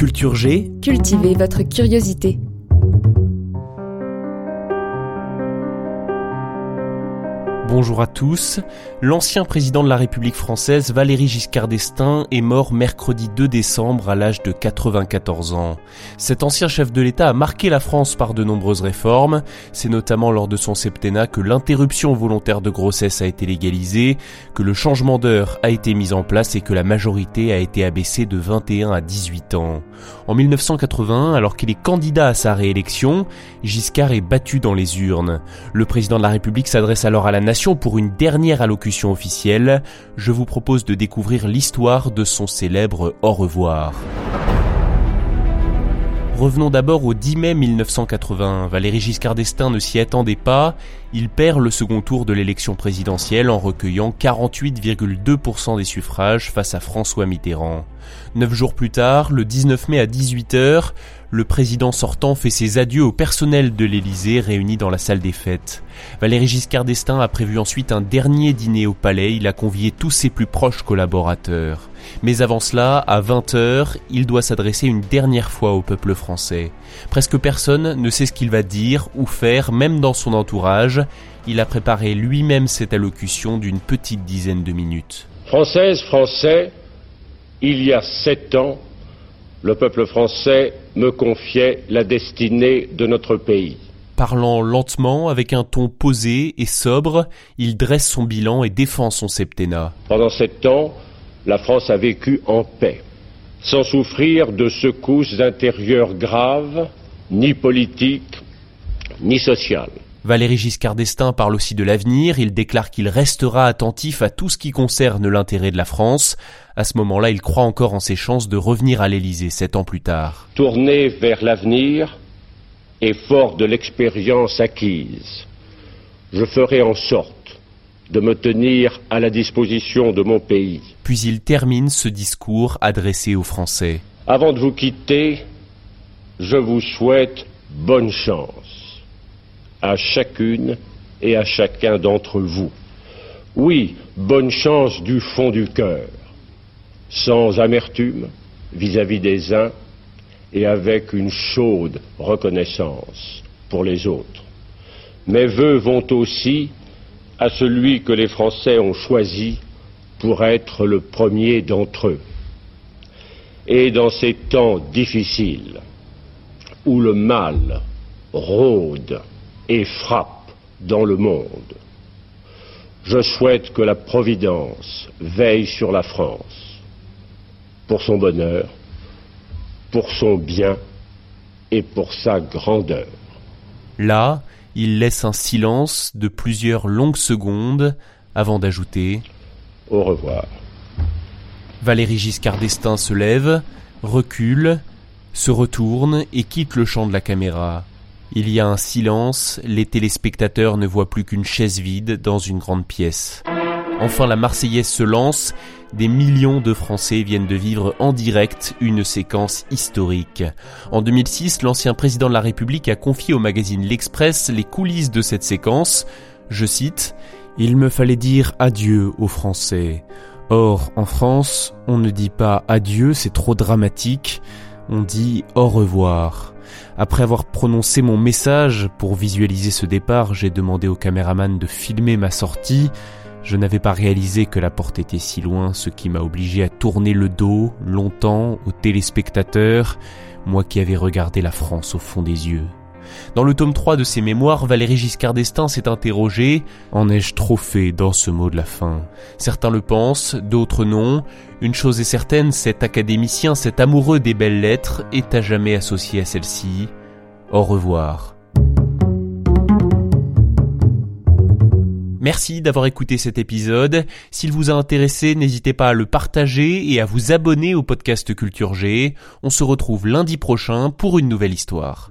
Culture G, Cultivez votre curiosité. Bonjour à tous. L'ancien président de la République française, Valéry Giscard d'Estaing, est mort mercredi 2 décembre à l'âge de 94 ans. Cet ancien chef de l'État a marqué la France par de nombreuses réformes. C'est notamment lors de son septennat que l'interruption volontaire de grossesse a été légalisée, que le changement d'heure a été mis en place et que la majorité a été abaissée de 21 à 18 ans. En 1980, alors qu'il est candidat à sa réélection, Giscard est battu dans les urnes. Le président de la République s'adresse alors à la pour une dernière allocution officielle, je vous propose de découvrir l'histoire de son célèbre Au revoir. Revenons d'abord au 10 mai 1980. Valéry Giscard d'Estaing ne s'y attendait pas. Il perd le second tour de l'élection présidentielle en recueillant 48,2% des suffrages face à François Mitterrand. Neuf jours plus tard, le 19 mai à 18h, le président sortant fait ses adieux au personnel de l'Élysée réuni dans la salle des fêtes. Valéry Giscard d'Estaing a prévu ensuite un dernier dîner au palais, il a convié tous ses plus proches collaborateurs. Mais avant cela, à 20h, il doit s'adresser une dernière fois au peuple français. Presque personne ne sait ce qu'il va dire ou faire, même dans son entourage. Il a préparé lui-même cette allocution d'une petite dizaine de minutes. Française, Français, il y a sept ans, le peuple français me confiait la destinée de notre pays. Parlant lentement, avec un ton posé et sobre, il dresse son bilan et défend son septennat. Pendant sept ans, la France a vécu en paix, sans souffrir de secousses intérieures graves, ni politiques, ni sociales. Valéry Giscard d'Estaing parle aussi de l'avenir, il déclare qu'il restera attentif à tout ce qui concerne l'intérêt de la France. À ce moment-là, il croit encore en ses chances de revenir à l'Élysée sept ans plus tard. Tourné vers l'avenir et fort de l'expérience acquise, je ferai en sorte de me tenir à la disposition de mon pays. Puis il termine ce discours adressé aux Français. Avant de vous quitter, je vous souhaite bonne chance à chacune et à chacun d'entre vous. Oui, bonne chance du fond du cœur, sans amertume vis-à-vis des uns et avec une chaude reconnaissance pour les autres. Mes voeux vont aussi à celui que les Français ont choisi pour être le premier d'entre eux. Et dans ces temps difficiles, où le mal rôde et frappe dans le monde. Je souhaite que la Providence veille sur la France, pour son bonheur, pour son bien et pour sa grandeur. Là, il laisse un silence de plusieurs longues secondes avant d'ajouter Au revoir. Valéry Giscard d'Estaing se lève, recule, se retourne et quitte le champ de la caméra. Il y a un silence, les téléspectateurs ne voient plus qu'une chaise vide dans une grande pièce. Enfin la Marseillaise se lance, des millions de Français viennent de vivre en direct une séquence historique. En 2006, l'ancien président de la République a confié au magazine L'Express les coulisses de cette séquence. Je cite Il me fallait dire adieu aux Français. Or, en France, on ne dit pas adieu, c'est trop dramatique, on dit au revoir. Après avoir prononcé mon message pour visualiser ce départ, j'ai demandé au caméraman de filmer ma sortie. Je n'avais pas réalisé que la porte était si loin, ce qui m'a obligé à tourner le dos longtemps aux téléspectateurs, moi qui avais regardé la France au fond des yeux. Dans le tome 3 de ses mémoires, Valéry Giscard d'Estaing s'est interrogé En ai-je trop fait dans ce mot de la fin? Certains le pensent, d'autres non. Une chose est certaine, cet académicien, cet amoureux des belles lettres, est à jamais associé à celle-ci. Au revoir. Merci d'avoir écouté cet épisode. S'il vous a intéressé, n'hésitez pas à le partager et à vous abonner au podcast Culture G. On se retrouve lundi prochain pour une nouvelle histoire.